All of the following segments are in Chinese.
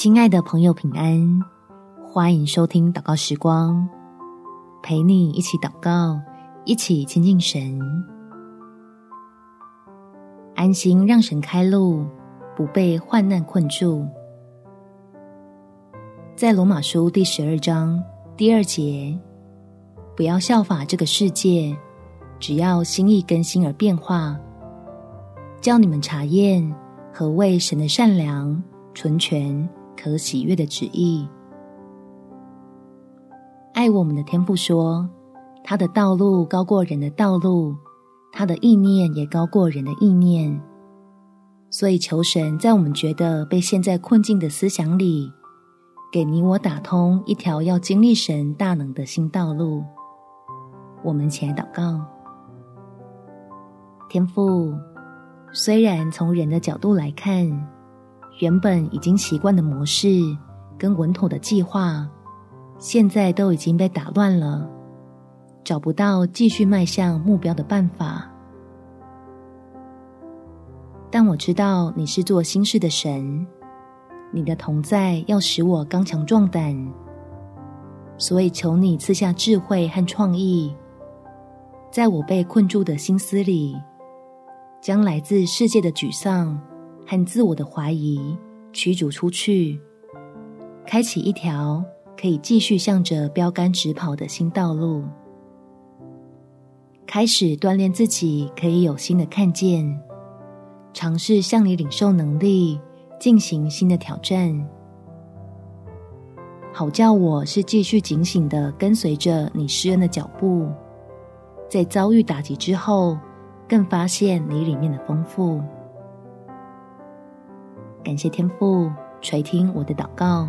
亲爱的朋友，平安！欢迎收听祷告时光，陪你一起祷告，一起亲近神，安心让神开路，不被患难困住。在罗马书第十二章第二节，不要效法这个世界，只要心意更新而变化，叫你们查验何为神的善良、纯全。可喜悦的旨意，爱我们的天父说：“他的道路高过人的道路，他的意念也高过人的意念。”所以，求神在我们觉得被陷在困境的思想里，给你我打通一条要经历神大能的新道路。我们起来祷告，天父，虽然从人的角度来看，原本已经习惯的模式跟稳妥的计划，现在都已经被打乱了，找不到继续迈向目标的办法。但我知道你是做新事的神，你的同在要使我刚强壮胆，所以求你赐下智慧和创意，在我被困住的心思里，将来自世界的沮丧。和自我的怀疑驱逐出去，开启一条可以继续向着标杆直跑的新道路。开始锻炼自己，可以有新的看见，尝试向你领受能力，进行新的挑战，好叫我是继续警醒的跟随着你施恩的脚步，在遭遇打击之后，更发现你里面的丰富。感谢天父垂听我的祷告，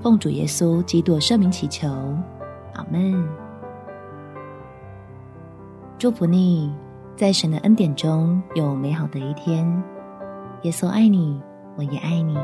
奉主耶稣基督圣名祈求，阿门。祝福你，在神的恩典中有美好的一天。耶稣爱你，我也爱你。